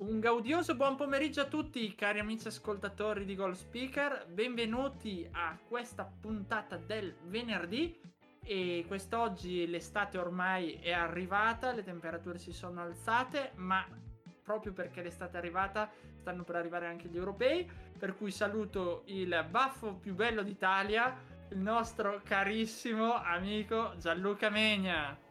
Un gaudioso buon pomeriggio a tutti cari amici ascoltatori di Goal Speaker, benvenuti a questa puntata del venerdì. E quest'oggi l'estate ormai è arrivata, le temperature si sono alzate, ma proprio perché l'estate è arrivata stanno per arrivare anche gli europei, per cui saluto il baffo più bello d'Italia, il nostro carissimo amico Gianluca Megna.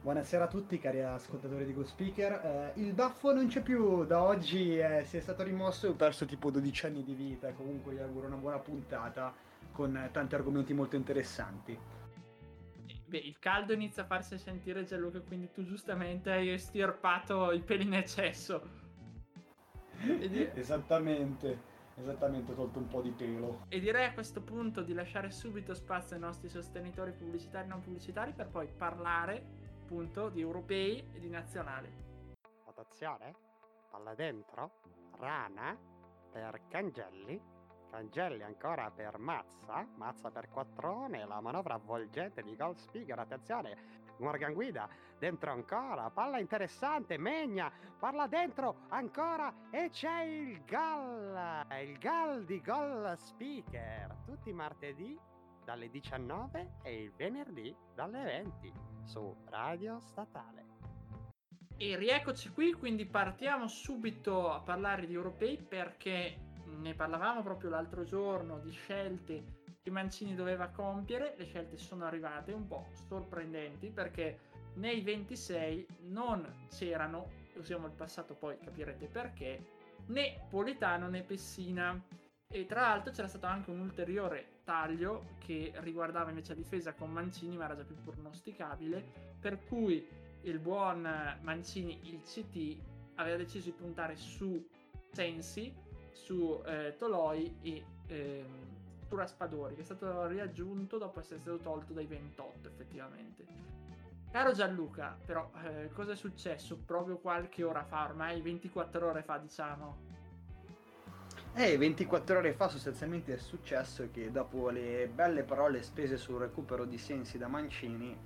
Buonasera a tutti cari ascoltatori di Go Speaker. Eh, il baffo non c'è più, da oggi eh, si è stato rimosso e ho perso tipo 12 anni di vita. Comunque vi auguro una buona puntata con tanti argomenti molto interessanti. Beh, il caldo inizia a farsi sentire Gianluca, quindi tu giustamente hai estirpato i peli in eccesso. Esattamente. Esattamente, ho tolto un po' di pelo. E direi a questo punto di lasciare subito spazio ai nostri sostenitori pubblicitari e non pubblicitari per poi parlare appunto di europei e di nazionali. Votazione? Palla dentro? Rana per Cangelli. Cangelli ancora per Mazza. Mazza per Quattrone. La manovra avvolgente di Gold. Attenzione. Morgan Guida dentro ancora. Palla interessante. Megna. Parla dentro ancora. E c'è il gol. Il gol di Gold Speaker. Tutti martedì dalle 19 e il venerdì dalle 20 su Radio Statale. E rieccoci qui, quindi partiamo subito a parlare di europei perché ne parlavamo proprio l'altro giorno di scelte che Mancini doveva compiere, le scelte sono arrivate un po' sorprendenti perché nei 26 non c'erano, usiamo il passato poi capirete perché, né Politano né Pessina e tra l'altro c'era stato anche un ulteriore taglio che riguardava invece la difesa con Mancini, ma era già più pronosticabile, per cui il buon Mancini, il CT, aveva deciso di puntare su Sensi, su eh, Toloi e eh, su Raspadori, che è stato riaggiunto dopo essere stato tolto dai 28 effettivamente. Caro Gianluca, però, eh, cosa è successo proprio qualche ora fa, ormai 24 ore fa, diciamo? Eh, 24 ore fa sostanzialmente è successo che dopo le belle parole spese sul recupero di Sensi da Mancini,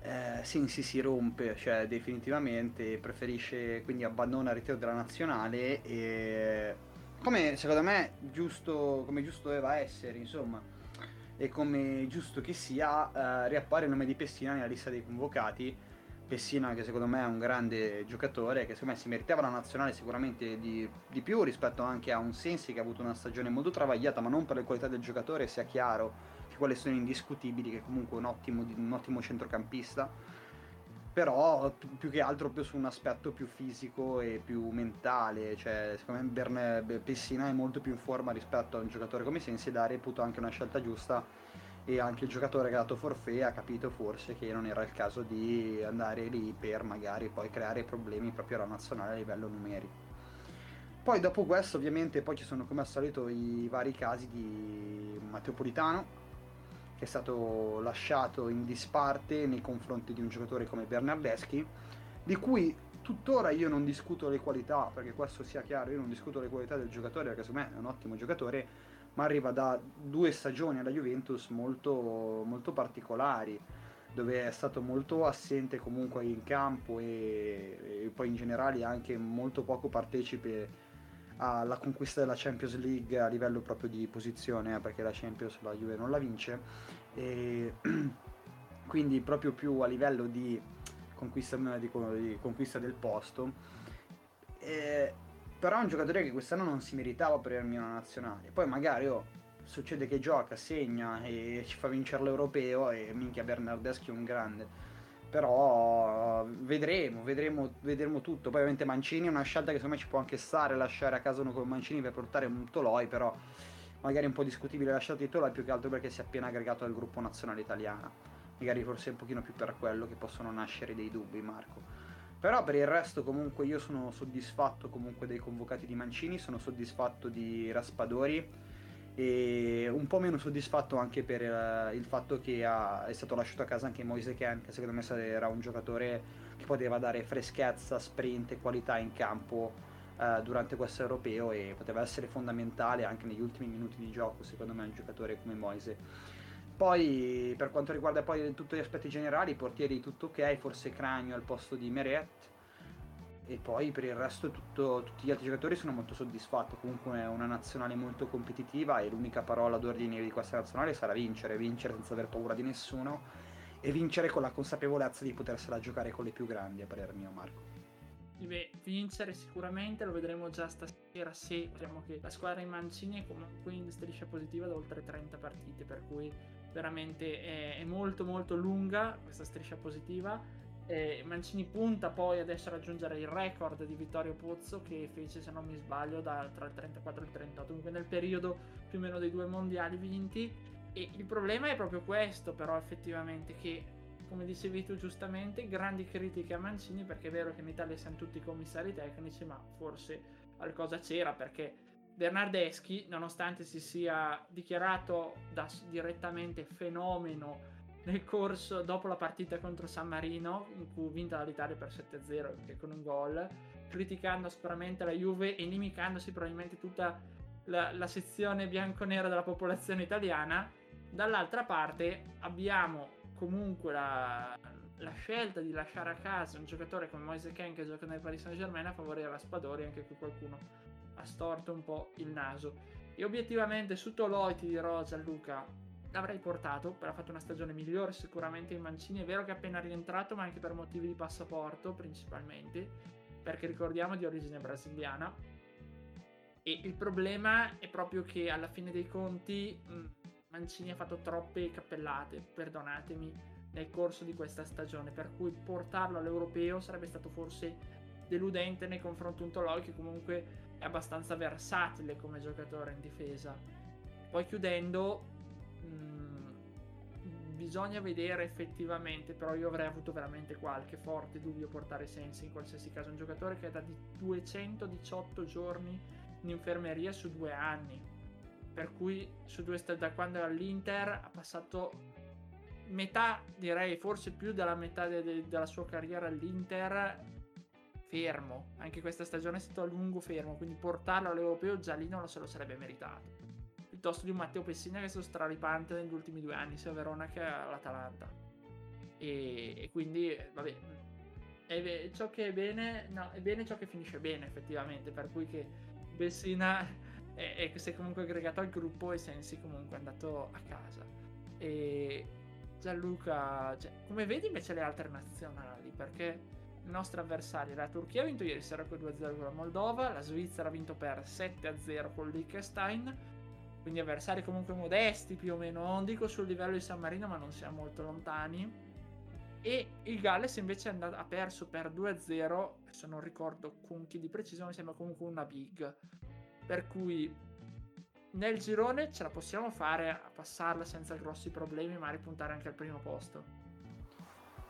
eh, Sensi si rompe, cioè definitivamente preferisce, quindi abbandona il ritiro della nazionale e come secondo me giusto, come giusto doveva essere, insomma, e come giusto che sia, eh, riappare il nome di Pessina nella lista dei convocati Pessina che secondo me è un grande giocatore che secondo me si meritava la nazionale sicuramente di, di, più rispetto anche a un Sensi che ha avuto una stagione molto travagliata ma non per le qualità del giocatore sia chiaro che quelle sono indiscutibili che è comunque un ottimo, un ottimo centrocampista. Però più che altro più su un aspetto più fisico e più mentale cioè secondo me Berne, Pessina è molto più in forma rispetto a un giocatore come Sensi e da reputo anche una scelta giusta e anche il giocatore che ha dato forfè ha capito forse che non era il caso di andare lì per magari poi creare problemi proprio alla nazionale a livello numerico. Poi dopo questo ovviamente poi ci sono come al solito i vari casi di Matteo Politano che è stato lasciato in disparte nei confronti di un giocatore come Bernardeschi di cui tuttora io non discuto le qualità perché questo sia chiaro io non discuto le qualità del giocatore perché secondo me è un ottimo giocatore ma arriva da due stagioni alla Juventus molto, molto particolari dove è stato molto assente comunque in campo e, e, poi in generale anche molto poco partecipe alla conquista della Champions League a livello proprio di posizione eh, perché la Champions la Juve non la vince. E quindi proprio più a livello di conquista, di, di conquista del posto e, però è un giocatore che quest'anno non si meritava per il Milan nazionale. Poi magari oh, succede che gioca, segna e ci fa vincere l'europeo e minchia Bernardeschi è un grande. Però vedremo, vedremo, vedremo tutto. Poi ovviamente Mancini è una scelta che secondo me ci può anche stare lasciare a casa uno come Mancini per portare un Toloi, però magari è un po' discutibile la scelta di Toloi più che altro perché si è appena aggregato al gruppo nazionale italiano. Magari forse un pochino più per quello che possono nascere dei dubbi, Marco. Però per il resto comunque io sono soddisfatto comunque dei convocati di Mancini, sono soddisfatto di Raspadori e un po' meno soddisfatto anche per uh, il fatto che ha, è stato lasciato a casa anche Moise Ken, che secondo me era un giocatore che poteva dare freschezza, sprint e qualità in campo uh, durante questo europeo e poteva essere fondamentale anche negli ultimi minuti di gioco, secondo me un giocatore come Moise. Poi per quanto riguarda poi tutti gli aspetti generali, i portieri tutto ok, forse Cranio al posto di Meret. E poi per il resto tutto, tutti gli altri giocatori sono molto soddisfatti, comunque è una nazionale molto competitiva e l'unica parola d'ordine di questa nazionale sarà vincere, vincere senza aver paura di nessuno e vincere con la consapevolezza di potersela giocare con le più grandi, a parer mio Marco. Beh, vincere sicuramente, lo vedremo già stasera se diciamo che la squadra in Mancini è comunque in striscia positiva da oltre 30 partite, per cui veramente è, è molto molto lunga questa striscia positiva. Eh, Mancini punta poi adesso a raggiungere il record di Vittorio Pozzo che fece, se non mi sbaglio, da, tra il 34 e il 38, comunque nel periodo più o meno dei due mondiali vinti. E il problema è proprio questo, però, effettivamente, che come dicevi tu giustamente, grandi critiche a Mancini perché è vero che in Italia siamo tutti commissari tecnici, ma forse qualcosa c'era perché Bernardeschi, nonostante si sia dichiarato da, direttamente fenomeno nel corso dopo la partita contro San Marino, in cui vinta dall'Italia per 7-0 che con un gol, criticando aspramente la Juve e inimicandosi probabilmente tutta la, la sezione bianconera della popolazione italiana, dall'altra parte abbiamo comunque la, la, scelta di lasciare a casa un giocatore come Moise Ken che gioca nel Paris Saint Germain a favorire Raspadori, anche qui qualcuno ha storto un po' il naso. E obiettivamente su Toloi ti dirò Gianluca, l'avrei portato, però ha fatto una stagione migliore sicuramente in Mancini, è vero che è appena rientrato ma anche per motivi di passaporto principalmente, perché ricordiamo di origine brasiliana. E il problema è proprio che alla fine dei conti mh, Mancini ha fatto troppe cappellate, perdonatemi, nel corso di questa stagione, per cui portarlo all'europeo sarebbe stato forse deludente nei confronti di un Toloi che comunque è abbastanza versatile come giocatore in difesa. Poi chiudendo, mh, mm, bisogna vedere effettivamente, però io avrei avuto veramente qualche forte dubbio portare Sensi in qualsiasi caso, un giocatore che è da 218 giorni in infermeria su due anni, per cui su due st- da quando era all'Inter ha passato metà, direi forse più della metà de- de- della sua carriera all'Inter fermo. Anche questa stagione è stato a lungo fermo, quindi portarlo all'europeo già lì non lo se lo sarebbe meritato. Piuttosto di un Matteo Pessina che è stato straripante negli ultimi due anni, sia a Verona che all'Atalanta. E, e quindi, vabbè, è, ciò che è bene, no, è bene ciò che finisce bene effettivamente, per cui che Pessina è, è, si è comunque aggregato al gruppo e Sensi comunque è andato a casa. E Gianluca, cioè, come vedi invece le altre nazionali, perché il nostro avversario. La Turchia ha vinto ieri sera con 2-0 con la Moldova, la Svizzera ha vinto per 7-0 con Liechtenstein, quindi avversari comunque modesti più o meno, non dico sul livello di San Marino ma non siamo molto lontani. E il Galles invece andato, ha perso per 2-0, se non ricordo con chi di preciso, mi sembra comunque una big. Per cui nel girone ce la possiamo fare a passarla senza grossi problemi, ma ripuntare anche al primo posto.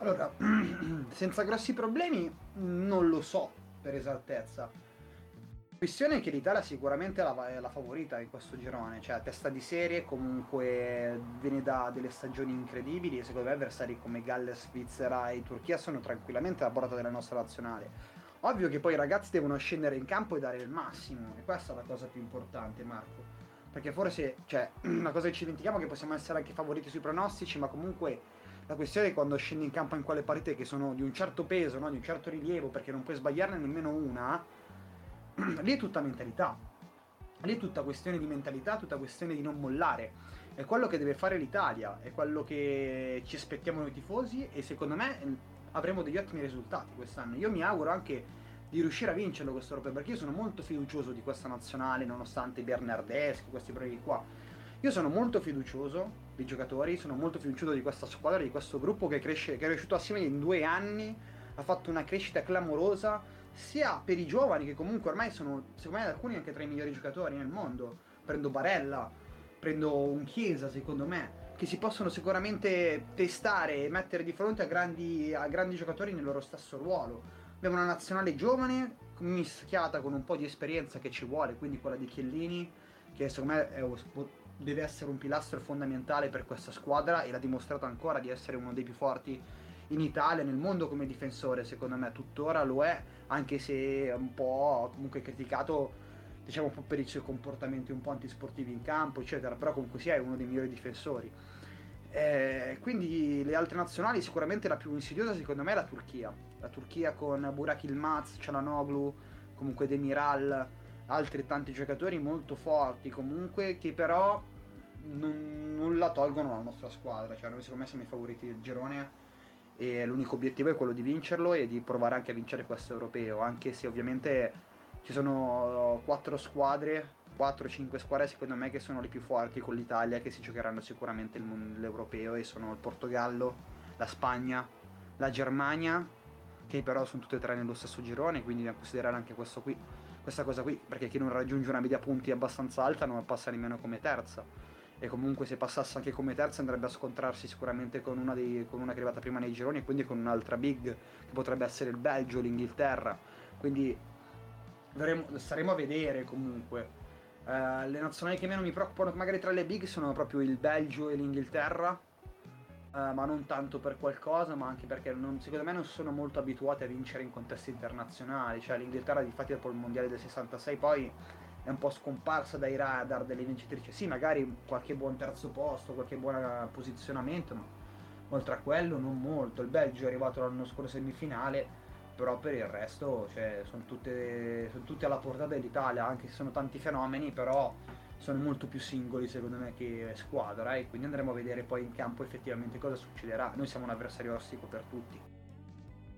Allora, senza grossi problemi non lo so per esattezza. La questione è che l'Italia sicuramente è la, è la favorita in questo girone, cioè testa di serie comunque viene da delle stagioni incredibili e secondo me avversari come Galles, Svizzera e Turchia sono tranquillamente alla portata della nostra nazionale. Ovvio che poi i ragazzi devono scendere in campo e dare il massimo e questa è la cosa più importante Marco. Perché forse, cioè, una cosa che ci dimentichiamo è che possiamo essere anche favoriti sui pronostici, ma comunque la questione è quando scendi in campo in quelle partite che sono di un certo peso, no? di un certo rilievo, perché non puoi sbagliarne nemmeno una, lì è tutta mentalità. Lì è tutta questione di mentalità, tutta questione di non mollare. È quello che deve fare l'Italia, è quello che ci aspettiamo noi tifosi e secondo me avremo degli ottimi risultati quest'anno. Io mi auguro anche di riuscire a vincerlo questo europeo perché io sono molto fiducioso di questa nazionale nonostante Bernardeschi, questi problemi qua io sono molto fiducioso dei giocatori, sono molto fiducioso di questa squadra, di questo gruppo che, cresce, che è cresciuto assieme in due anni, ha fatto una crescita clamorosa, sia per i giovani che comunque ormai sono, secondo me, alcuni anche tra i migliori giocatori nel mondo. Prendo Barella, prendo un Chiesa, secondo me, che si possono sicuramente testare e mettere di fronte a grandi, a grandi giocatori nel loro stesso ruolo abbiamo una nazionale giovane mischiata con un po' di esperienza che ci vuole, quindi quella di Chiellini, che secondo me è, deve essere un pilastro fondamentale per questa squadra e l'ha dimostrato ancora di essere uno dei più forti in Italia, nel mondo come difensore, secondo me tuttora lo è, anche se un po' comunque criticato diciamo un po' per i suoi comportamenti un po' antisportivi in campo, eccetera, però comunque sia è uno dei migliori difensori. Eh, quindi le altre nazionali sicuramente la più insidiosa secondo me è la Turchia. La Turchia con Burak Ilmaz, Cialanoglu, comunque Demiral, altri tanti giocatori molto forti comunque che però non, non la tolgono alla nostra squadra. Cioè noi secondo me siamo i favoriti del girone e l'unico obiettivo è quello di vincerlo e di provare anche a vincere questo europeo, anche se ovviamente ci sono quattro squadre 4-5 squadre secondo me che sono le più forti con l'Italia che si giocheranno sicuramente l'europeo e sono il Portogallo, la Spagna, la Germania che però sono tutte e tre nello stesso girone quindi bisogna considerare anche qui, questa cosa qui perché chi non raggiunge una media punti abbastanza alta non passa nemmeno come terza. E comunque se passasse anche come terza andrebbe a scontrarsi sicuramente con una, dei, con una che è arrivata prima nei gironi e quindi con un'altra big che potrebbe essere il Belgio, l'Inghilterra. Quindi staremo a vedere comunque. Uh, le nazionali che meno mi preoccupano magari tra le big sono proprio il Belgio e l'Inghilterra, uh, ma non tanto per qualcosa, ma anche perché non, secondo me non sono molto abituati a vincere in contesti internazionali, cioè l'Inghilterra difatti dopo il mondiale del 66 poi è un po' scomparsa dai radar delle vincitrici, sì magari qualche buon terzo posto, qualche buon posizionamento, ma oltre a quello non molto, il Belgio è arrivato l'anno scorso semifinale, però per il resto cioè, sono, tutte, sono tutte alla portata dell'Italia, anche se sono tanti fenomeni, però sono molto più singoli secondo me che squadra e quindi andremo a vedere poi in campo effettivamente cosa succederà. Noi siamo un avversario ostico per tutti.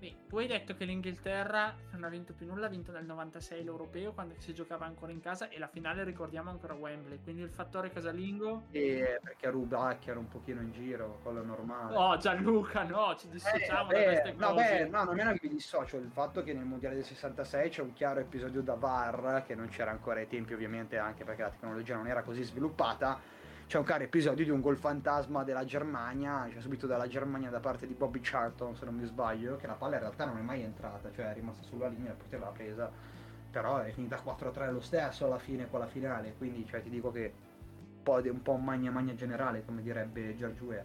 Beh, tu hai detto che l'Inghilterra non ha vinto più nulla, ha vinto nel 96 l'Europeo quando si giocava ancora in casa e la finale ricordiamo ancora Wembley, quindi il fattore casalingo... E perché Rubacchi era un pochino in giro, quello è normale. Oh Gianluca, no, ci dissociamo eh, da queste no, cose. Beh, no, non è che mi dissocio, il fatto che nel Mondiale del 66 c'è un chiaro episodio da VAR, che non c'era ancora ai tempi ovviamente anche perché la tecnologia non era così sviluppata, c'è un caro episodio di un gol fantasma della Germania, cioè subito dalla Germania da parte di Bobby Charlton, se non mi sbaglio, che la palla in realtà non è mai entrata, cioè è rimasta sulla linea e poi l'ha presa, però è finita 4-3 lo stesso alla fine con la finale, quindi cioè, ti dico che po', un po' magna magna generale, come direbbe Giorgiuea.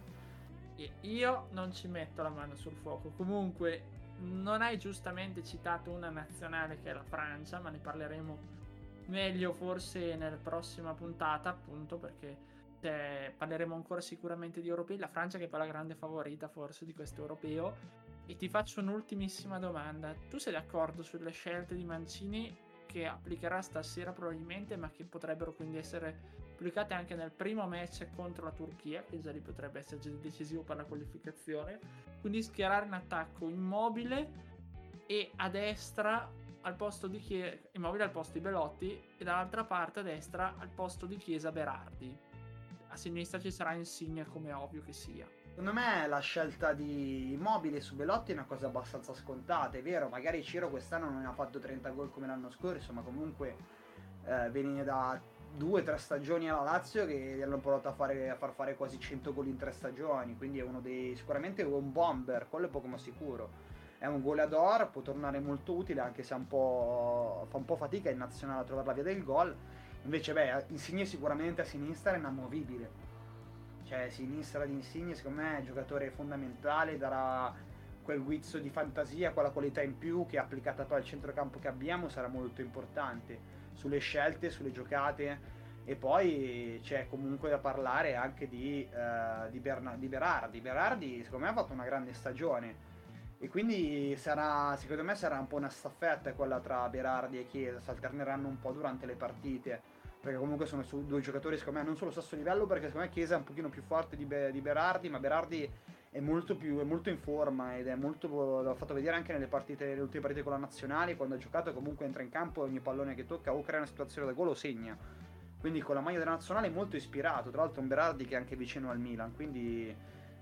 Io non ci metto la mano sul fuoco, comunque non hai giustamente citato una nazionale che è la Francia, ma ne parleremo meglio forse nella prossima puntata, appunto perché eh, parleremo ancora sicuramente di europei, la Francia che è poi la grande favorita forse di questo europeo. E ti faccio un'ultimissima domanda. Tu sei d'accordo sulle scelte di Mancini che applicherà stasera probabilmente, ma che potrebbero quindi essere applicate anche nel primo match contro la Turchia, che già lì potrebbe essere decisivo per la qualificazione. Quindi schierare in attacco immobile e a destra al posto di Chiesa, immobile al posto di Belotti e dall'altra parte a destra al posto di Chiesa Berardi a sinistra ci sarà Insigne come ovvio che sia. Secondo me la scelta di Immobile su Belotti è una cosa abbastanza scontata, è vero, magari Ciro quest'anno non ha fatto 30 gol come l'anno scorso, ma comunque eh, viene da due o tre stagioni alla Lazio che gli hanno provato a, fare, a, far fare quasi 100 gol in tre stagioni, quindi è uno dei sicuramente un bomber, quello è poco ma sicuro. È un goleador, può tornare molto utile anche se un fa un po' fatica in nazionale a trovare la via del gol Invece, beh, Insigne sicuramente a sinistra è inamovibile. Cioè, sinistra di Insigne, secondo me, è un giocatore fondamentale, darà quel guizzo di fantasia, quella qualità in più che applicata poi al centrocampo che abbiamo sarà molto importante sulle scelte, sulle giocate. E poi c'è comunque da parlare anche di, uh, di, Berna- di Berardi. Berardi, secondo me, ha fatto una grande stagione. E quindi sarà, secondo me sarà un po' una staffetta quella tra Berardi e Chiesa, si alterneranno un po' durante le partite perché comunque sono due giocatori secondo me non solo stesso livello perché secondo me Chiesa è un pochino più forte di, Be- di Berardi ma Berardi è molto, più, è molto in forma ed è molto l'ho fatto vedere anche nelle partite nelle ultime partite con la nazionale quando ha giocato comunque entra in campo ogni pallone che tocca o crea una situazione da gol o segna. Quindi con la maglia della nazionale è molto ispirato tra l'altro un Berardi che è anche vicino al Milan quindi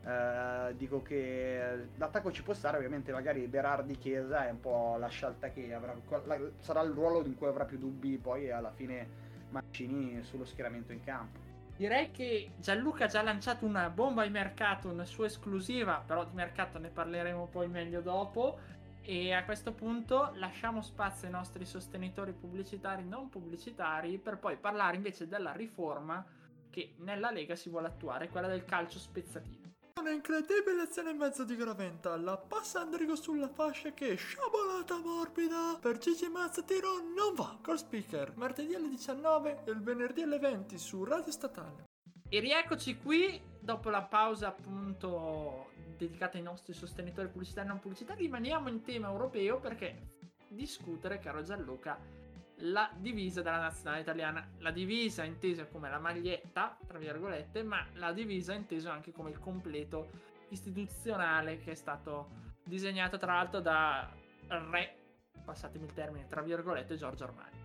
eh, dico che l'attacco ci può stare ovviamente magari Berardi Chiesa è un po' la scelta che avrà la, sarà il ruolo in cui avrà più dubbi poi alla fine Mancini sullo schieramento in campo. Direi che Gianluca ha già lanciato una bomba di mercato, una sua esclusiva, però di mercato ne parleremo poi meglio dopo. E a questo punto lasciamo spazio ai nostri sostenitori pubblicitari non pubblicitari per poi parlare invece della riforma che nella Lega si vuole attuare, quella del calcio spezzativo. Un'incredibile azione in mezzo di Graventa, la passa Andrigo sulla fascia che sciabolata morbida per Gigi Mazza tiro non va col speaker martedì alle 19 e il venerdì alle 20 su Radio Statale. E rieccoci qui dopo la pausa appunto dedicata ai nostri sostenitori pubblicitari e non pubblicitari, rimaniamo in tema europeo perché discutere, caro Gianluca, la divisa della nazionale italiana. La divisa intesa come la maglietta, tra virgolette, ma la divisa intesa anche come il completo istituzionale che è stato disegnato tra l'altro da re, passatemi il termine, tra virgolette, Giorgio Armani.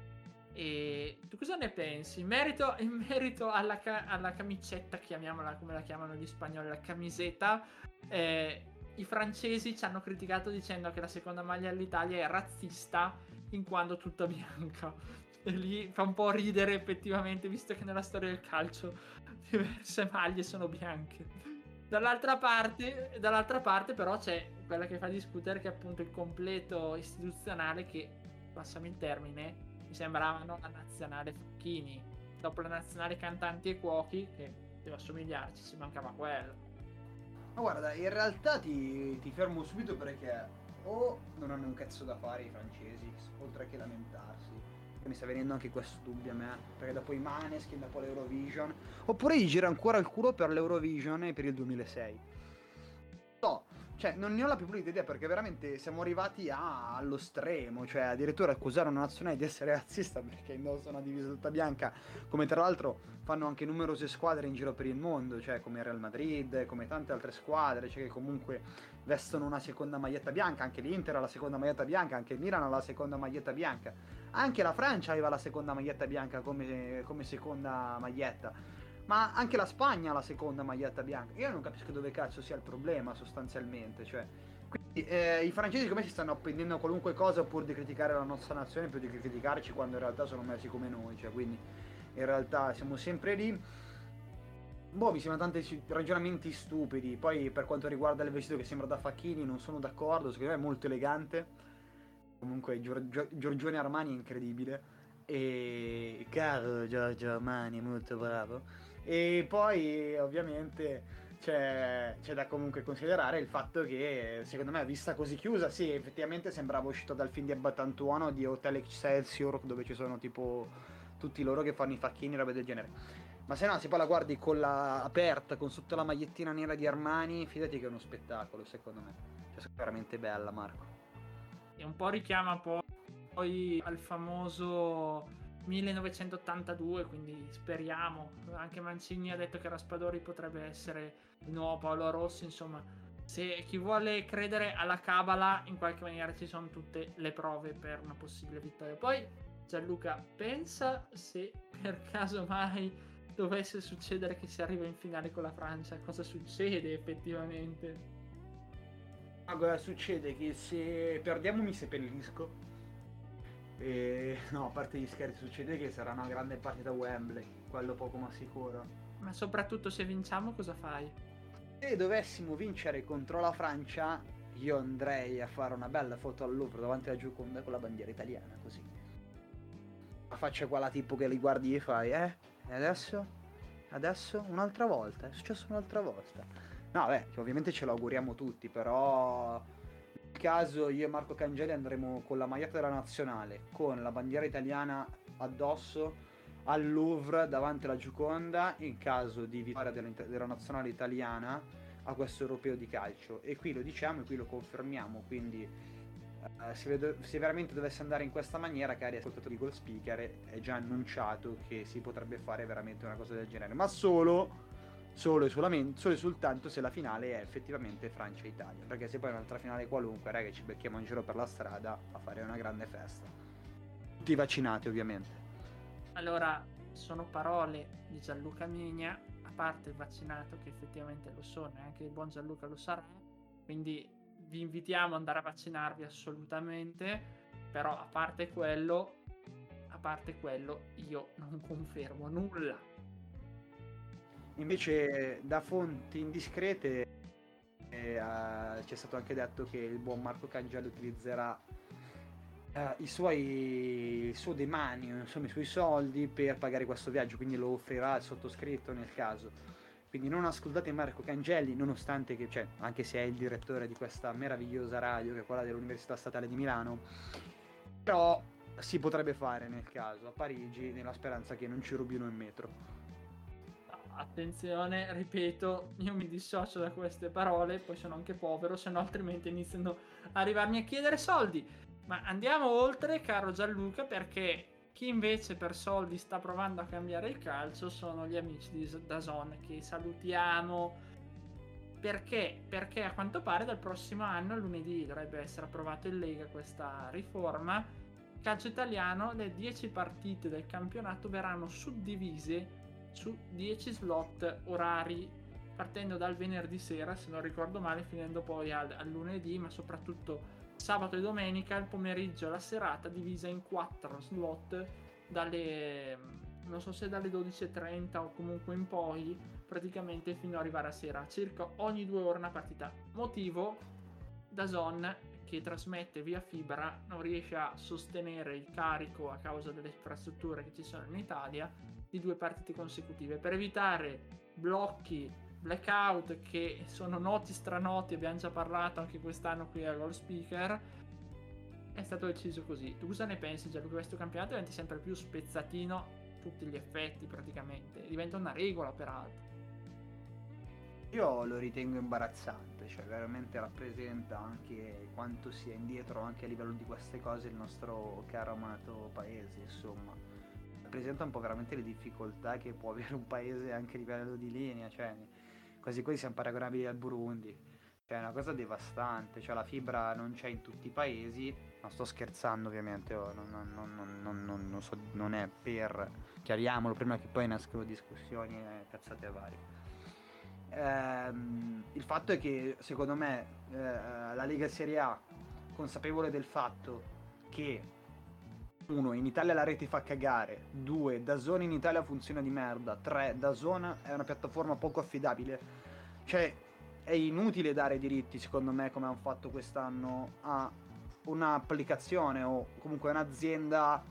E tu cosa ne pensi? In merito, in merito alla, ca- alla, camicetta, chiamiamola come la chiamano gli spagnoli, la camiseta, eh, i francesi ci hanno criticato dicendo che la seconda maglia dell'Italia è razzista in quanto tutta bianca. E lì fa un po' ridere effettivamente, visto che nella storia del calcio diverse maglie sono bianche. Dall'altra parte, dall'altra parte però c'è quella che fa discutere che è appunto il completo istituzionale che, passami il termine, mi sembravano la nazionale Facchini. Dopo la nazionale cantanti e cuochi, che deve assomigliarci, ci mancava quello. Ma guarda, in realtà ti, ti fermo subito perché o non hanno un cazzo da fare i francesi, oltre che lamentarsi. Mi sta venendo anche questo dubbio a me, perché dopo i Maneskin, dopo l'Eurovision, oppure gli gira ancora il culo per l'Eurovision e per il 2006. No, cioè non ne ho la più pulita idea perché veramente siamo arrivati a, allo stremo, cioè addirittura accusare una nazionale di essere razzista perché indossa una divisa tutta bianca, come tra l'altro fanno anche numerose squadre in giro per il mondo, cioè come Real Madrid, come tante altre squadre, cioè che comunque vestono una seconda maglietta bianca, anche l'Inter ha la seconda maglietta bianca, anche il Milan ha la seconda maglietta bianca, anche la Francia aveva la seconda maglietta bianca come, come seconda maglietta, ma anche la Spagna ha la seconda maglietta bianca. Io non capisco dove cazzo sia il problema sostanzialmente, cioè... Quindi eh, i francesi come si stanno appendendo a qualunque cosa pur di criticare la nostra nazione, più di criticarci quando in realtà sono messi come noi, cioè quindi in realtà siamo sempre lì Boh, mi sembrano tanti ragionamenti stupidi. Poi per quanto riguarda il vestito che sembra da Facchini, non sono d'accordo, secondo me è molto elegante. Comunque Gior- Giorgione Armani è incredibile. E caro Giorgio Armani, molto bravo. E poi ovviamente c'è, c'è, da comunque considerare il fatto che secondo me vista così chiusa, sì, effettivamente sembrava uscito dal film di Abbatantuono di Hotel Excelsior, dove ci sono tipo tutti loro che fanno i facchini roba del genere. Ma se no, se poi la guardi con la aperta, con sotto la magliettina nera di Armani, fidati che è uno spettacolo, secondo me. Cioè, è veramente bella, Marco. E un po' richiama poi al famoso 1982, quindi speriamo. Anche Mancini ha detto che Raspadori potrebbe essere il nuovo Paolo Rossi, insomma. Se chi vuole credere alla Cabala, in qualche maniera ci sono tutte le prove per una possibile vittoria. Poi Gianluca, pensa se per caso mai dovesse succedere che si arriva in finale con la Francia, cosa succede effettivamente? Allora, succede che se perdiamo mi seppellisco. E no, a parte gli scherzi, succede che sarà una grande partita Wembley, quello poco ma sicuro. Ma soprattutto se vinciamo cosa fai? Se dovessimo vincere contro la Francia, io andrei a fare una bella foto al Louvre davanti alla Gioconda con la bandiera italiana, così. La faccia quella tipo che li guardi e fai, eh? E adesso? Adesso? Un'altra volta? È successo un'altra volta. No, beh, ovviamente ce lo auguriamo tutti, però nel caso io e Marco Cangeli andremo con la maglietta della nazionale, con la bandiera italiana addosso al Louvre davanti alla Gioconda in caso di vittoria della nazionale italiana a questo europeo di calcio. E qui lo diciamo e qui lo confermiamo, quindi Uh, se, vedo, se, veramente dovesse andare in questa maniera, cari ascoltatori di Goal Speaker, è già annunciato che si potrebbe fare veramente una cosa del genere, ma solo, solo, e, solamente, solo e soltanto se la finale è effettivamente Francia-Italia, perché se poi è un'altra finale qualunque, raga, ci becchiamo in giro per la strada a fare una grande festa. Tutti vaccinati, ovviamente. Allora, sono parole di Gianluca Migna, a parte il vaccinato, che effettivamente lo sono, e anche il buon Gianluca lo sarà, quindi vi invitiamo ad andare a vaccinarvi assolutamente, però a parte quello, a parte quello io non confermo nulla. Invece da fonti indiscrete eh, c'è stato anche detto che il buon Marco Cangello utilizzerà i, suoi, il suo demanio, insomma i suoi soldi per pagare questo viaggio, quindi lo offrirà al sottoscritto nel caso. Quindi non ascoltate Marco Cangelli, nonostante che, cioè, anche se è il direttore di questa meravigliosa radio, che è quella dell'Università Statale di Milano, però si potrebbe fare nel caso a Parigi, nella speranza che non ci rubino in metro. Attenzione, ripeto, io mi dissocio da queste parole, poi sono anche povero, se no altrimenti iniziano a arrivarmi a chiedere soldi. Ma andiamo oltre, caro Gianluca, perché chi invece per soldi sta provando a cambiare il calcio sono gli amici di Dazon che salutiamo. Perché? Perché a quanto pare dal prossimo anno, lunedì, dovrebbe essere approvato in Lega questa riforma. Calcio italiano, le 10 partite del campionato verranno suddivise su 10 slot orari, partendo dal venerdì sera, se non ricordo male, finendo poi al, al lunedì, ma soprattutto sabato e domenica, il pomeriggio e la serata divisa in 4 slot dalle non so se dalle 12.30 o comunque in poi praticamente fino ad arrivare a sera. Circa ogni due ore una partita. Motivo? Da Zon che trasmette via fibra non riesce a sostenere il carico a causa delle infrastrutture che ci sono in Italia di due partite consecutive. Per evitare blocchi blackout che sono noti stranoti, abbiamo già parlato anche quest'anno qui a Gold Speaker. È stato deciso così. Tu cosa ne pensi, che Questo campionato diventa sempre più spezzatino tutti gli effetti praticamente. Diventa una regola peraltro. Io lo ritengo imbarazzante, cioè veramente rappresenta anche quanto sia indietro anche a livello di queste cose il nostro caro amato paese, insomma. Rappresenta un po' veramente le difficoltà che può avere un paese anche a livello di linea, cioè quasi quasi siamo paragonabili al Burundi. Cioè, è una cosa devastante, cioè la fibra non c'è in tutti i paesi, non sto scherzando ovviamente, oh, non, non, non, so, non è per, chiariamolo prima che poi nascono discussioni e cazzate varie. Ehm, il fatto è che secondo me eh, la Lega Serie A, consapevole del fatto che uno, in Italia la rete fa cagare. Due, Dazone in Italia funziona di merda. Tre, Dazone è una piattaforma poco affidabile. Cioè, è inutile dare diritti, secondo me, come hanno fatto quest'anno, a un'applicazione o comunque un'azienda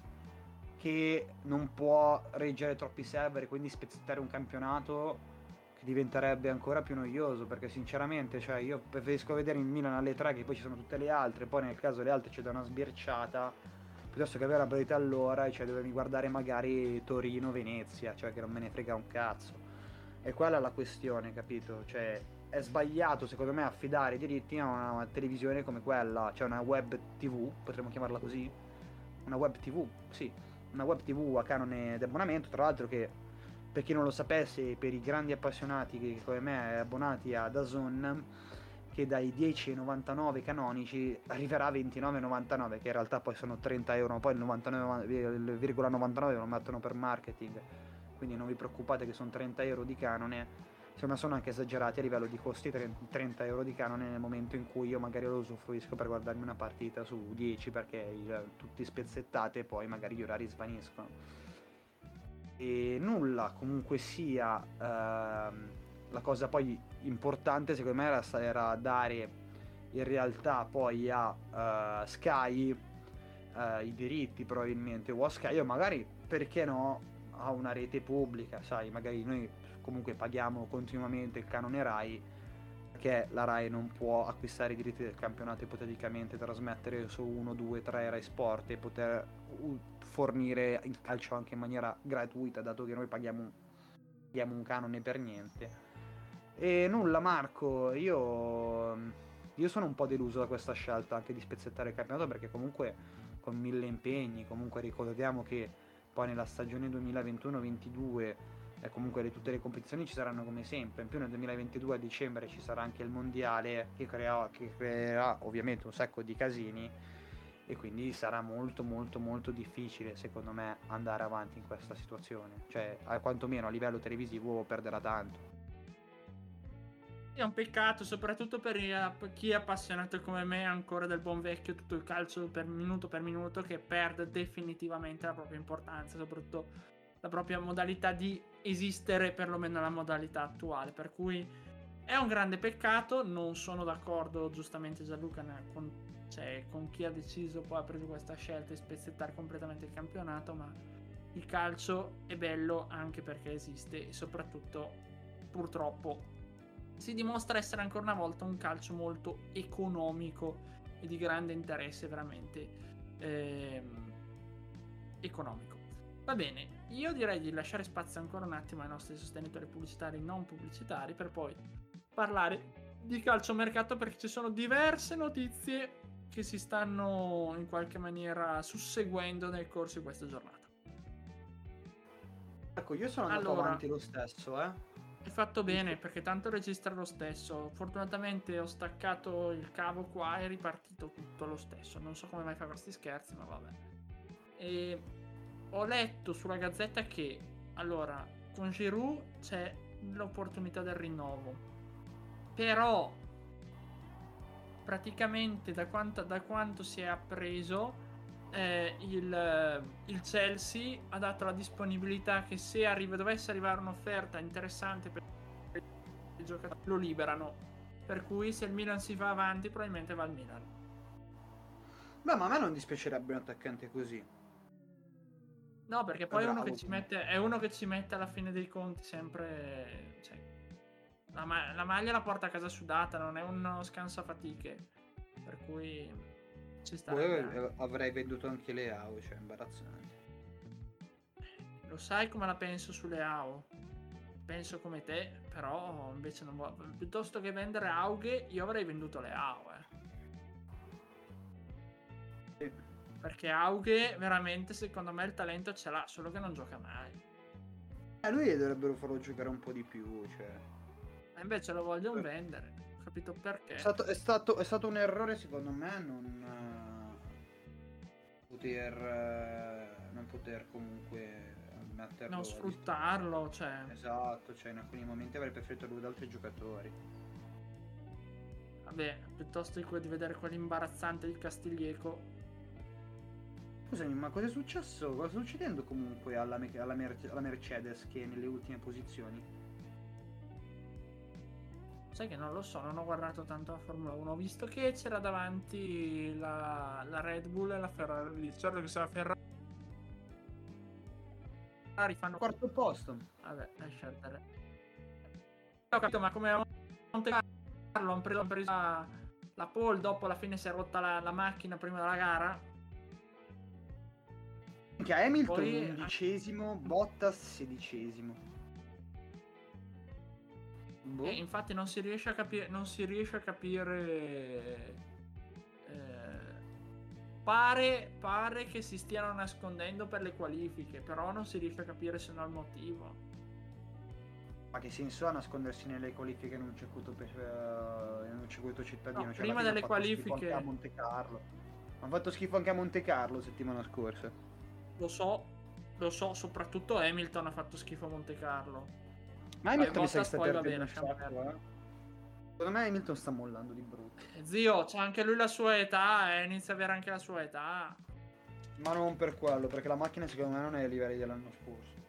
che non può reggere troppi server e quindi spezzettare un campionato che diventerebbe ancora più noioso perché sinceramente cioè, io preferisco vedere in Milan alle 3 che poi ci sono tutte le altre poi nel caso le altre ci da una sbirciata piuttosto che avere la priorità allora, cioè dovermi guardare magari Torino-Venezia, cioè che non me ne frega un cazzo. E quella è la questione, capito? Cioè è sbagliato secondo me affidare i diritti a una, una televisione come quella, cioè una web tv, potremmo chiamarla così. Una web tv, sì, una web tv a canone d'abbonamento, tra l'altro che per chi non lo sapesse, per i grandi appassionati che come me abbonati a Dazon che dai 10,99 canonici arriverà a 29,99 che in realtà poi sono 30 euro poi il 99,99 lo mettono per marketing. Quindi non vi preoccupate che sono 30 euro di canone. Insomma sono anche esagerati a livello di costi 30 euro di canone nel momento in cui io magari lo usufruisco per guardarmi una partita su 10 perché tutti spezzettati e poi magari gli orari svaniscono. E nulla comunque sia ehm, la cosa poi importante secondo me era, era dare in realtà poi a uh, Sky uh, i diritti probabilmente o a Sky o magari perché no a una rete pubblica sai magari noi comunque paghiamo continuamente il canone Rai perché la Rai non può acquistare i diritti del campionato ipoteticamente trasmettere su 1, 2, 3 Rai Sport e poter fornire il calcio anche in maniera gratuita dato che noi paghiamo, paghiamo un canone per niente e nulla Marco, io, io sono un po' deluso da questa scelta anche di spezzettare il campionato perché comunque con mille impegni, comunque ricordiamo che poi nella stagione 2021-22 eh, comunque le, tutte le competizioni ci saranno come sempre, in più nel 2022 a dicembre ci sarà anche il mondiale che, crea, che creerà ovviamente un sacco di casini e quindi sarà molto molto molto difficile secondo me andare avanti in questa situazione, cioè quantomeno a livello televisivo perderà tanto. È un peccato, soprattutto per chi è appassionato come me ancora del buon vecchio tutto il calcio per minuto per minuto che perde definitivamente la propria importanza, soprattutto la propria modalità di esistere, perlomeno la modalità attuale. Per cui È un grande peccato, non sono d'accordo giustamente Gianluca con, cioè, con chi ha deciso poi ha preso questa scelta di spezzettare completamente il campionato, ma il calcio è bello anche perché esiste e soprattutto purtroppo si dimostra essere ancora una volta un calcio molto economico e di grande interesse veramente ehm, economico. Va bene, io direi di lasciare spazio ancora un attimo ai nostri sostenitori pubblicitari non pubblicitari per poi parlare di calciomercato perché ci sono diverse notizie che si stanno in qualche maniera susseguendo nel corso di questa giornata. Ecco, io sono andato Allora. avanti lo stesso, eh. È fatto bene perché tanto registra lo stesso. Fortunatamente ho staccato il cavo qua e è ripartito tutto lo stesso. Non so come mai fa questi scherzi, ma vabbè. E ho letto sulla gazzetta che allora con Giroud c'è l'opportunità del rinnovo. Però praticamente da quanto, da quanto si è appreso eh, il, il Chelsea ha dato la disponibilità che se arriva, dovesse arrivare un'offerta interessante per il giocatore lo liberano. Per cui se il Milan si va avanti probabilmente va al Milan. Beh, ma a me non dispiacerebbe un attaccante così. No, perché poi è uno, Bravo, che ci mette, è uno che ci mette alla fine dei conti sempre... Cioè, la, ma- la maglia la porta a casa sudata, non è uno scansafatiche. Per cui ci sta. Poi eh, avrei venduto anche le AO, cioè imbarazzante. Lo sai come la penso sulle AO? Penso come te, però invece non vuoi. Piuttosto che vendere Aughe, io avrei venduto le AO, eh. Sì. Perché Aughe veramente secondo me il talento ce l'ha, solo che non gioca mai. Eh, lui dovrebbero farlo giocare un po' di più, cioè. E invece lo vogliono Eh. vendere. Capito perché. È stato, è stato- è stato un errore secondo me non eh, poter eh, non poter comunque metterlo Non sfruttarlo, cioè. Esatto, cioè in alcuni momenti avrei preferito lui ad altri giocatori. Vabbè, piuttosto di, di vedere quell'imbarazzante di Castiglieco. Scusami, ma cosa è successo? Cosa sta succedendo comunque alla, alla Mer- alla Mercedes che è nelle ultime posizioni? Sai che non lo so, non ho guardato tanto la Formula 1. Ho visto che c'era davanti la, la Red Bull e la Ferrari. Certo che se la Ferrari fanno Quarto posto. Vabbè, lascia perdere. Ho capito, ma come a Monte Carlo hanno preso, preso la, la pole, dopo alla fine si è rotta la, la macchina prima della gara. Minchia, Hamilton Poi- undicesimo, Bottas sedicesimo. Boh. E infatti non si riesce a capire. Non si riesce a capire. eh, pare, pare che si stiano nascondendo per le qualifiche, però non si riesce a capire se no il motivo. Ma che senso ha nascondersi nelle qualifiche in un circuito, pe- eh, in un circuito cittadino? No, Cioè, prima delle ha fatto schifo qualifiche- Anche a Monte Carlo. Hanno fatto schifo anche a Monte Carlo settimana scorsa. Lo so, lo so, soprattutto Hamilton ha fatto schifo a Monte Carlo. Ma Poi Hamilton mi sa che sta perdendo un eh. Secondo me Hamilton sta mollando di brutto. Eh, Zio, c'ha anche lui la sua età, eh, inizia a avere anche la sua età. Ma non per quello, perché la macchina secondo me non è ai livelli dell'anno scorso.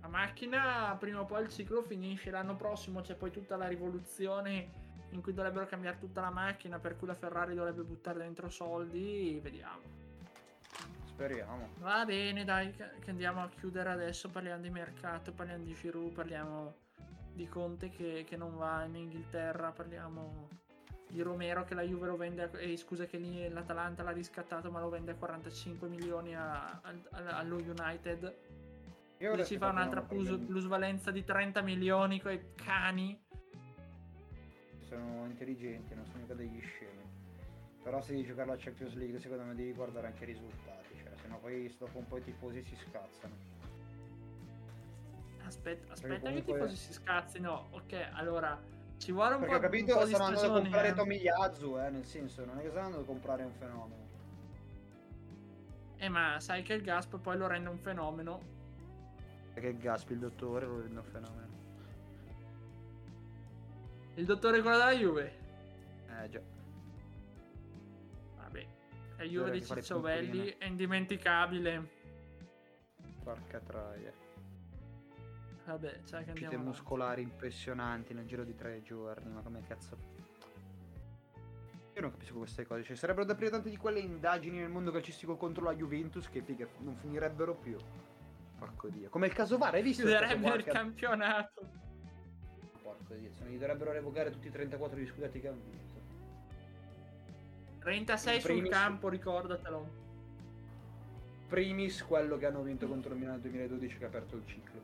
La macchina prima o poi il ciclo finisce. L'anno prossimo c'è poi tutta la rivoluzione in cui dovrebbero cambiare tutta la macchina, per cui la Ferrari dovrebbe buttare dentro soldi. Vediamo. Speriamo. Va bene, dai, che andiamo a chiudere adesso. Parliamo di mercato, parliamo di Giroud, parliamo di Conte che, che non va in Inghilterra, parliamo di Romero che la Juve lo vende, a- eh, scusa che lì l'Atalanta l'ha riscattato ma lo vende a 45 milioni a- al- allo United. Lì ora sto fa un'altra plus- plusvalenza di 30 milioni coi cani. Sono intelligenti, non sono mica degli scemi. Però se devi giocare la Champions League secondo me devi guardare anche i risultati, sennò poi dopo un po' i tifosi si scazzano. Aspetta, aspetta che i comunque- tifosi si scazzino. Ok, allora ci vuole un Perché ho po', un capito po' di stanno andando a comprare eh. Tomiyasu, eh, nel senso, non è che stanno andando a comprare un fenomeno. Eh, ma sai che il Gasp poi lo rende un fenomeno. Perché il Gaspi, il dottore, lo rende un fenomeno. Il dottore quello della Juve. Eh già. La Juve di Ciccio Belli è indimenticabile. Porca troia. Vabbè, cioè che andiamo avanti. muscolari impressionanti nel giro di tre giorni, ma come cazzo... Io non capisco queste cose, cioè sarebbero da aprire tante di quelle indagini nel mondo calcistico contro la Juventus che figa, non finirebbero più. Porco dio. Come il caso VAR, hai visto? il Chiuderebbe il che- campionato. Porco dio, se non gli dovrebbero revocare tutti i 34 di scudetti che hanno vinto. 36 In sul primis- campo, ricordatelo. Primis quello che hanno vinto contro il Milan nel 2012 che ha aperto il ciclo.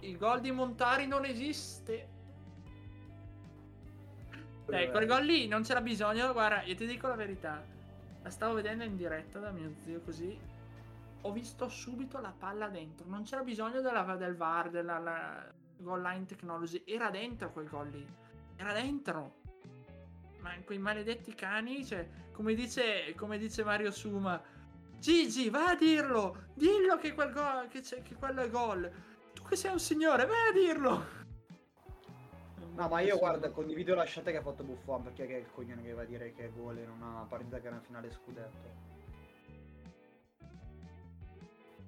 Il gol di Montari non esiste. Dai, Eh, quel gol lì non c'era bisogno. Guarda, io ti dico la verità. La stavo vedendo in diretta da mio zio così. Ho visto subito la palla dentro. Non c'era bisogno della, del VAR, della la, goal line technology. Era dentro quel gol lì. Era dentro. Ma in quei maledetti cani, cioè, come dice, come dice Mario Suma. Gigi, vai a dirlo! Dillo che, quel gol, che, c'è- che quello è gol! Tu che sei un signore, vai a dirlo! No, ma io guarda, condivido la scelta che ha fatto Buffon perché è il coglione che va a dire che è gol in una partita che era in finale scudetto.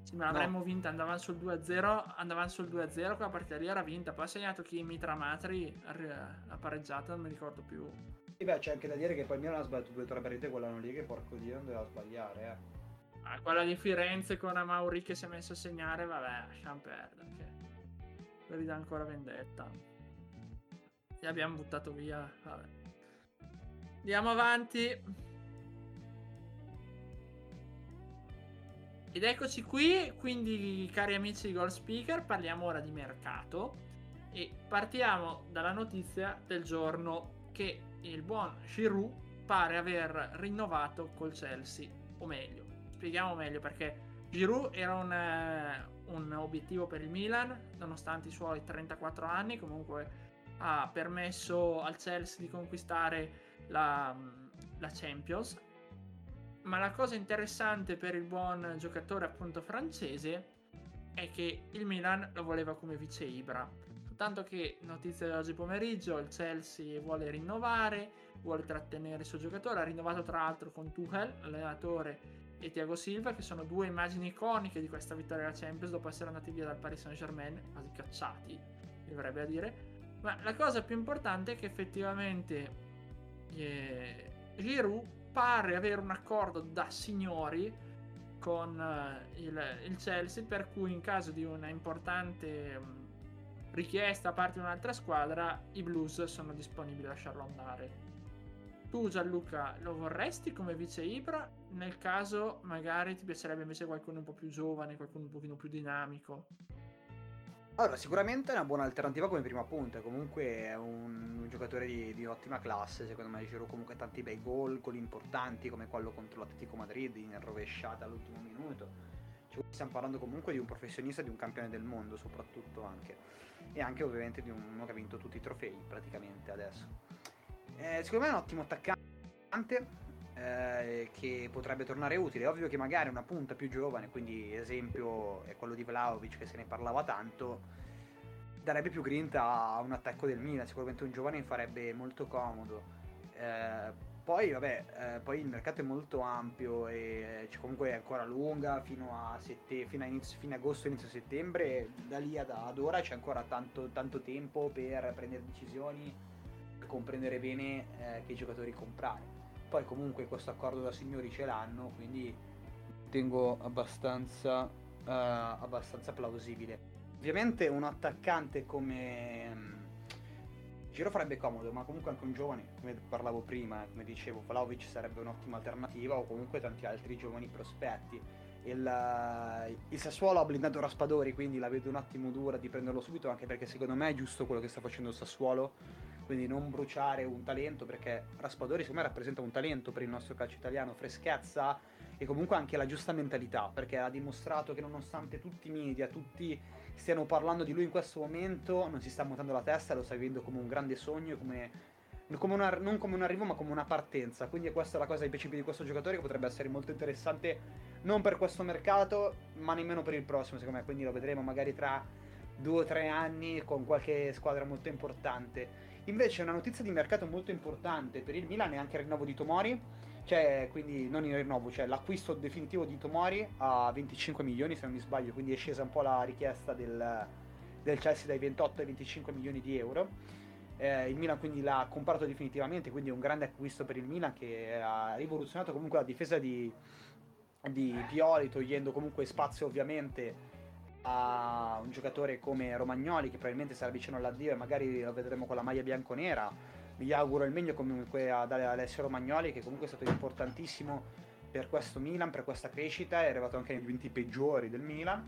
Sì, ma No. avremmo vinto, andavamo sul 2-0, andavamo sul 2-0, quella partita lì era vinta, poi ha segnato chi Mitra Matri, ha pareggiato, non mi ricordo più. Beh, c'è anche da dire che poi il Milan ha sbagliato due o tre partite quell'anno lì che porco dio non doveva sbagliare, eh. Ah, quella di Firenze con Amauri che si è messo a segnare, vabbè, lasciamo perdere, che dà ancora vendetta. Li abbiamo buttato via, vabbè. Andiamo avanti. Ed eccoci qui, quindi cari amici di Gold Speaker, parliamo ora di mercato e partiamo dalla notizia del giorno che il buon Giroud pare aver rinnovato col Chelsea, o meglio, spieghiamo meglio perché Giroud era un, eh, un obiettivo per il Milan, nonostante i suoi 34 anni, comunque ha permesso al Chelsea di conquistare la, la Champions ma la cosa interessante per il buon giocatore appunto francese è che il Milan lo voleva come vice Ibra. Soltanto che notizia di oggi pomeriggio, il Chelsea vuole rinnovare, vuole trattenere il suo giocatore, ha rinnovato tra l'altro con Tuchel, allenatore, e Thiago Silva, che sono due immagini iconiche di questa vittoria della Champions dopo essere andati via dal Paris Saint Germain, quasi cacciati, mi verrebbe a dire. Ma la cosa più importante è che effettivamente eh, Giroud pare avere un accordo da signori con eh, il, il Chelsea per cui in caso di una importante mh, richiesta da parte di un'altra squadra i Blues sono disponibili a lasciarlo andare tu Gianluca lo vorresti come vice Ibra nel caso magari ti piacerebbe invece qualcuno un po' più giovane qualcuno un pochino più dinamico Allora, sicuramente è una buona alternativa come prima punta. Comunque è un, un giocatore di, di ottima classe. Secondo me Giroud comunque tanti bei gol, gol importanti come quello contro l'Atletico Madrid in rovesciata all'ultimo minuto. Cioè, stiamo parlando comunque di un professionista, di un campione del mondo soprattutto anche. E anche ovviamente di uno che ha vinto tutti i trofei praticamente adesso. Eh, secondo me è un ottimo attaccante eh, che potrebbe tornare utile. È ovvio che magari una punta più giovane, quindi esempio è quello di Vlaovic che se ne parlava tanto, darebbe più grinta a un attacco del Milan. Sicuramente un giovane farebbe molto comodo. Eh, poi, vabbè, eh, poi il mercato è molto ampio e cioè, comunque è ancora lunga fino a, sette- fino a inizio- fine agosto, inizio settembre. Da lì ad, ad ora c'è ancora tanto, tanto tempo per prendere decisioni, per comprendere bene eh, che giocatori comprare. Poi comunque questo accordo da signori ce l'hanno, quindi tengo abbastanza, eh, abbastanza plausibile. Ovviamente un attaccante come mm, Giro farebbe comodo, ma comunque anche un giovane, come parlavo prima, come dicevo, Vlaovic sarebbe un'ottima alternativa o comunque tanti altri giovani prospetti. Il, eh, il Sassuolo ha blindato Raspadori, quindi la vedo un attimo dura di prenderlo subito, anche perché secondo me è giusto quello che sta facendo il Sassuolo, quindi non bruciare un talento, perché Raspadori secondo me rappresenta un talento per il nostro calcio italiano, freschezza e comunque anche la giusta mentalità, perché ha dimostrato che nonostante tutti i media, tutti stiano parlando di lui in questo momento, non si sta montando la testa, lo sta vivendo come un grande sogno, come, come una- non come un arrivo ma come una partenza. Quindi questa è la cosa ai principi di questo giocatore che potrebbe essere molto interessante, non per questo mercato, ma nemmeno per il prossimo secondo me. Quindi lo vedremo magari tra due o tre anni con qualche squadra molto importante. Invece una notizia di mercato molto importante per il Milan è anche il rinnovo di Tomori. Cioè, quindi non il rinnovo, cioè l'acquisto definitivo di Tomori a 25 milioni, se non mi sbaglio, quindi è scesa un po' la richiesta del, del Chelsea dai 28 ai 25 milioni di euro. Eh, il Milan quindi l'ha comprato definitivamente, quindi è un grande acquisto per il Milan che ha rivoluzionato comunque la difesa di, di Pioli, togliendo comunque spazio ovviamente a un giocatore come Romagnoli che probabilmente sarà vicino all'addio e magari lo vedremo con la maglia bianconera. Vi auguro il meglio comunque ad Alessio Romagnoli che comunque è stato importantissimo per questo Milan, per questa crescita, è arrivato anche nei 20 peggiori del Milan.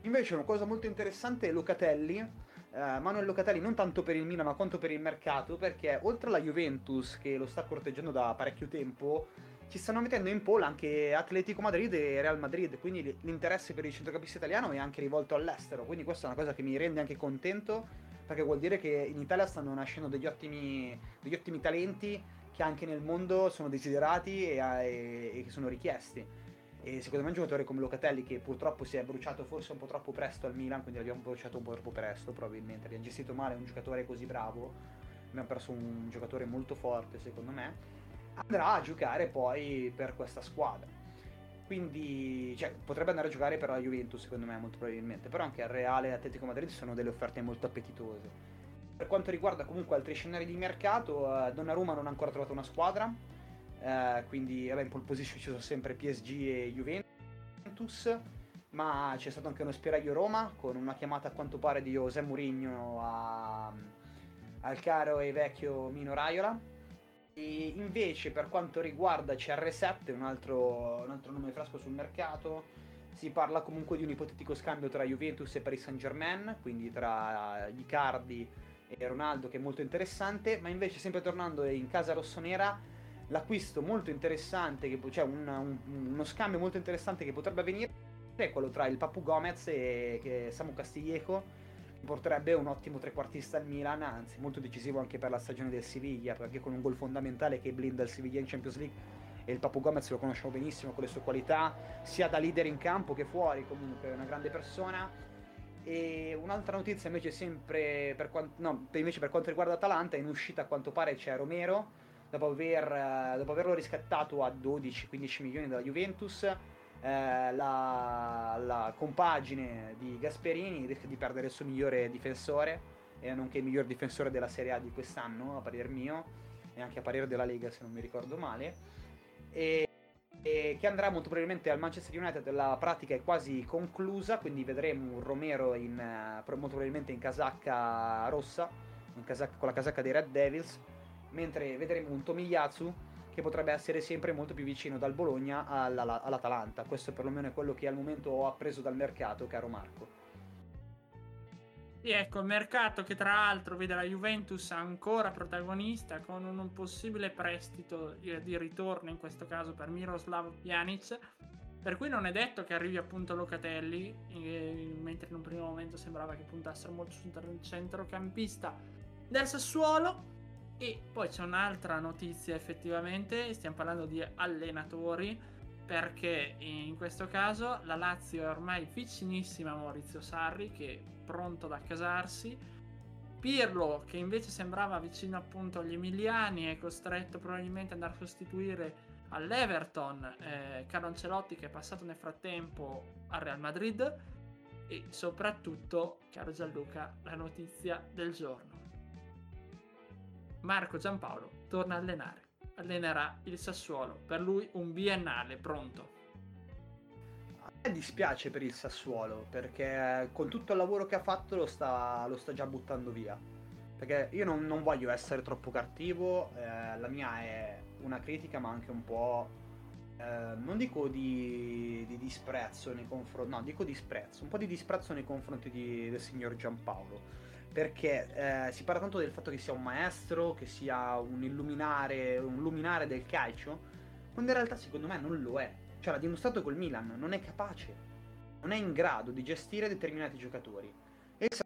Invece una cosa molto interessante è Locatelli, eh, Manuel Locatelli non tanto per il Milan ma quanto per il mercato perché oltre alla Juventus che lo sta corteggiando da parecchio tempo ci stanno mettendo in pole anche Atletico Madrid e Real Madrid, quindi l'interesse per il centrocampista italiano è anche rivolto all'estero, quindi questa è una cosa che mi rende anche contento, perché vuol dire che in Italia stanno nascendo degli ottimi, degli ottimi talenti che anche nel mondo sono desiderati e, e, e sono richiesti. E secondo me un giocatore come Locatelli, che purtroppo si è bruciato forse un po' troppo presto al Milan, quindi l'abbiamo bruciato un po' troppo presto probabilmente, abbiamo gestito male un giocatore così bravo, abbiamo perso un giocatore molto forte secondo me andrà a giocare poi per questa squadra. Quindi cioè, potrebbe andare a giocare per la Juventus, secondo me, molto probabilmente. Però anche al Reale e Atletico Madrid sono delle offerte molto appetitose. Per quanto riguarda comunque altri scenari di mercato, eh, Donnarumma non ha ancora trovato una squadra. Eh, quindi vabbè, in pole position ci sono sempre PSG e Juventus. Ma c'è stato anche uno spiraglio Roma con una chiamata a quanto pare di José Mourinho al caro e vecchio Mino Raiola e invece per quanto riguarda CR7, un altro, un altro nome fresco sul mercato, si parla comunque di un ipotetico scambio tra Juventus e Paris Saint Germain, quindi tra Icardi e Ronaldo che è molto interessante, ma invece sempre tornando in casa rossonera l'acquisto molto interessante, che, cioè un, un, uno scambio molto interessante che potrebbe avvenire è quello tra il Papu Gomez e, e Samu Castiglieco porterebbe un ottimo trequartista al Milan, anzi molto decisivo anche per la stagione del Siviglia, perché con un gol fondamentale che blinda il Siviglia in Champions League e il Papu Gomez lo conosciamo benissimo con le sue qualità, sia da leader in campo che fuori, comunque è una grande persona. E un'altra notizia invece sempre per, quanto, no, invece per quanto riguarda Atalanta, in uscita a quanto pare c'è Romero, dopo, aver, dopo averlo riscattato a 12-15 milioni dalla Juventus, eh, la, la, compagine di Gasperini di perdere il suo migliore difensore e nonché il miglior difensore della Serie A di quest'anno, a parer mio, e anche a parere della Lega se non mi ricordo male, e, e che andrà molto probabilmente al Manchester United, la pratica è quasi conclusa, quindi vedremo un Romero in, molto probabilmente in casacca rossa, in casacca, con la casacca dei Red Devils, mentre vedremo un Tomiyasu che potrebbe essere sempre molto più vicino dal Bologna alla, all'Atalanta. Questo perlomeno è quello che al momento ho appreso dal mercato, caro Marco. Sì, ecco, il mercato che tra l'altro vede la Juventus ancora protagonista con un possibile prestito di ritorno, in questo caso per Miroslav Pjanic, per cui non è detto che arrivi appunto Locatelli, eh, mentre in un primo momento sembrava che puntassero molto sul centrocampista del Sassuolo. E poi c'è un'altra notizia effettivamente, stiamo parlando di allenatori, perché in questo caso la Lazio è ormai vicinissima a Maurizio Sarri che è pronto ad accasarsi. Pirlo che invece sembrava vicino appunto agli emiliani è costretto probabilmente ad andare a sostituire all'Everton eh, Carlo Ancelotti che è passato nel frattempo al Real Madrid e soprattutto, caro Gianluca, la notizia del giorno. Marco Giampaolo torna a allenare. Allenerà il Sassuolo. Per lui un biennale pronto. A me dispiace per il Sassuolo perché con tutto il lavoro che ha fatto lo sta, lo sta già buttando via. Perché io non, non voglio essere troppo cattivo, eh, la mia è una critica ma anche un po'... Eh, non dico di, di disprezzo nei confronti, no, dico disprezzo, un po' di disprezzo nei confronti di, del signor Giampaolo perché eh, si parla tanto del fatto che sia un maestro, che sia un illuminare, un luminare del calcio, quando in realtà secondo me non lo è. Cioè l'ha dimostrato col Milan, non è capace, non è in grado di gestire determinati giocatori. E il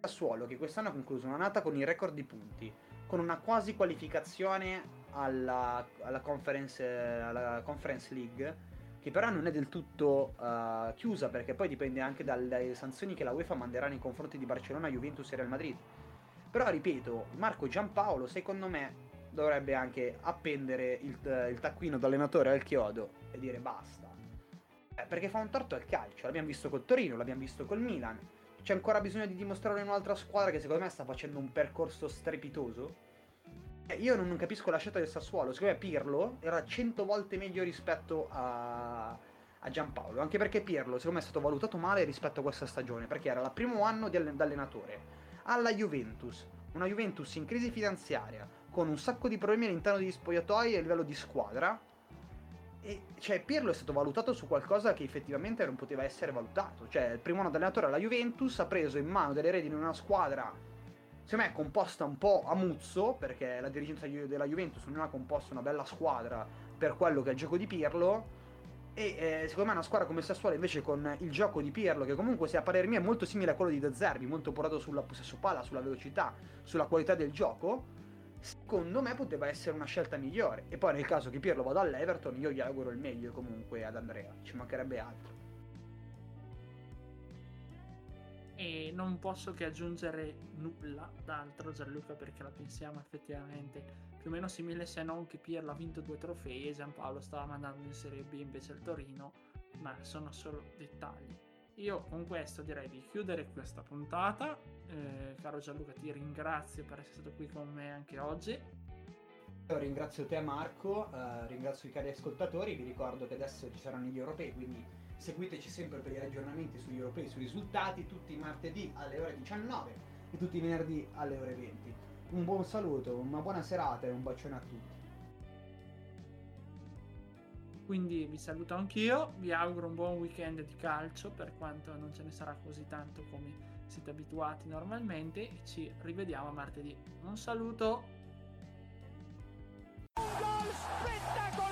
Sassuolo, che quest'anno ha concluso una nata con il record di punti, con una quasi qualificazione alla, alla, conference, alla conference League, che però non è del tutto uh, chiusa perché poi dipende anche dalle sanzioni che la UEFA manderà nei confronti di Barcellona, Juventus e Real Madrid. Però ripeto, Marco Giampaolo secondo me dovrebbe anche appendere il, il taccuino d'allenatore al chiodo e dire basta. Eh, perché fa un torto al calcio, l'abbiamo visto col Torino, l'abbiamo visto col Milan. C'è ancora bisogno di dimostrare in un'altra squadra che secondo me sta facendo un percorso strepitoso. Eh, io non, capisco la scelta del Sassuolo, secondo me Pirlo era 100 volte meglio rispetto a, a Giampaolo, anche perché Pirlo secondo me è stato valutato male rispetto a questa stagione, perché era il primo anno di allen- allenatore alla Juventus, una Juventus in crisi finanziaria, con un sacco di problemi all'interno degli spogliatoi a livello di squadra. E cioè Pirlo è stato valutato su qualcosa che effettivamente non poteva essere valutato. Cioè, il primo anno allenatore alla Juventus ha preso in mano delle redini in una squadra, secondo me, composta un po' a muzzo, perché la dirigenza della Juventus non ha composto una bella squadra per quello che è il gioco di Pirlo. E eh, secondo me una squadra come Sassuolo invece con il gioco di Pirlo, che comunque se a parer mio è molto simile a quello di De Zerbi, molto portato sulla possesso palla, sulla velocità, sulla qualità del gioco, secondo me poteva essere una scelta migliore. E poi nel caso che Pirlo vada all'Everton, io gli auguro il meglio comunque ad Andrea, ci mancherebbe altro. E non posso che aggiungere nulla d'altro Gianluca perché la pensiamo effettivamente più o meno simile se non che Pirlo ha vinto due trofei e Giampaolo stava mandando in Serie B invece il Torino, ma sono solo dettagli. Io con questo direi di chiudere questa puntata. Eh, caro Gianluca, ti ringrazio per essere stato qui con me anche oggi. Io ringrazio te Marco, eh, ringrazio i cari ascoltatori, vi ricordo che adesso ci saranno gli europei, quindi seguiteci sempre per gli aggiornamenti sugli europei, sui risultati, tutti i martedì alle ore 19 e tutti i venerdì alle ore 20. Un buon saluto, una buona serata e un bacione a tutti. Quindi vi saluto anch'io, vi auguro un buon weekend di calcio per quanto non ce ne sarà così tanto come siete abituati normalmente e ci rivediamo a martedì. Un saluto! Un gol spettacolare,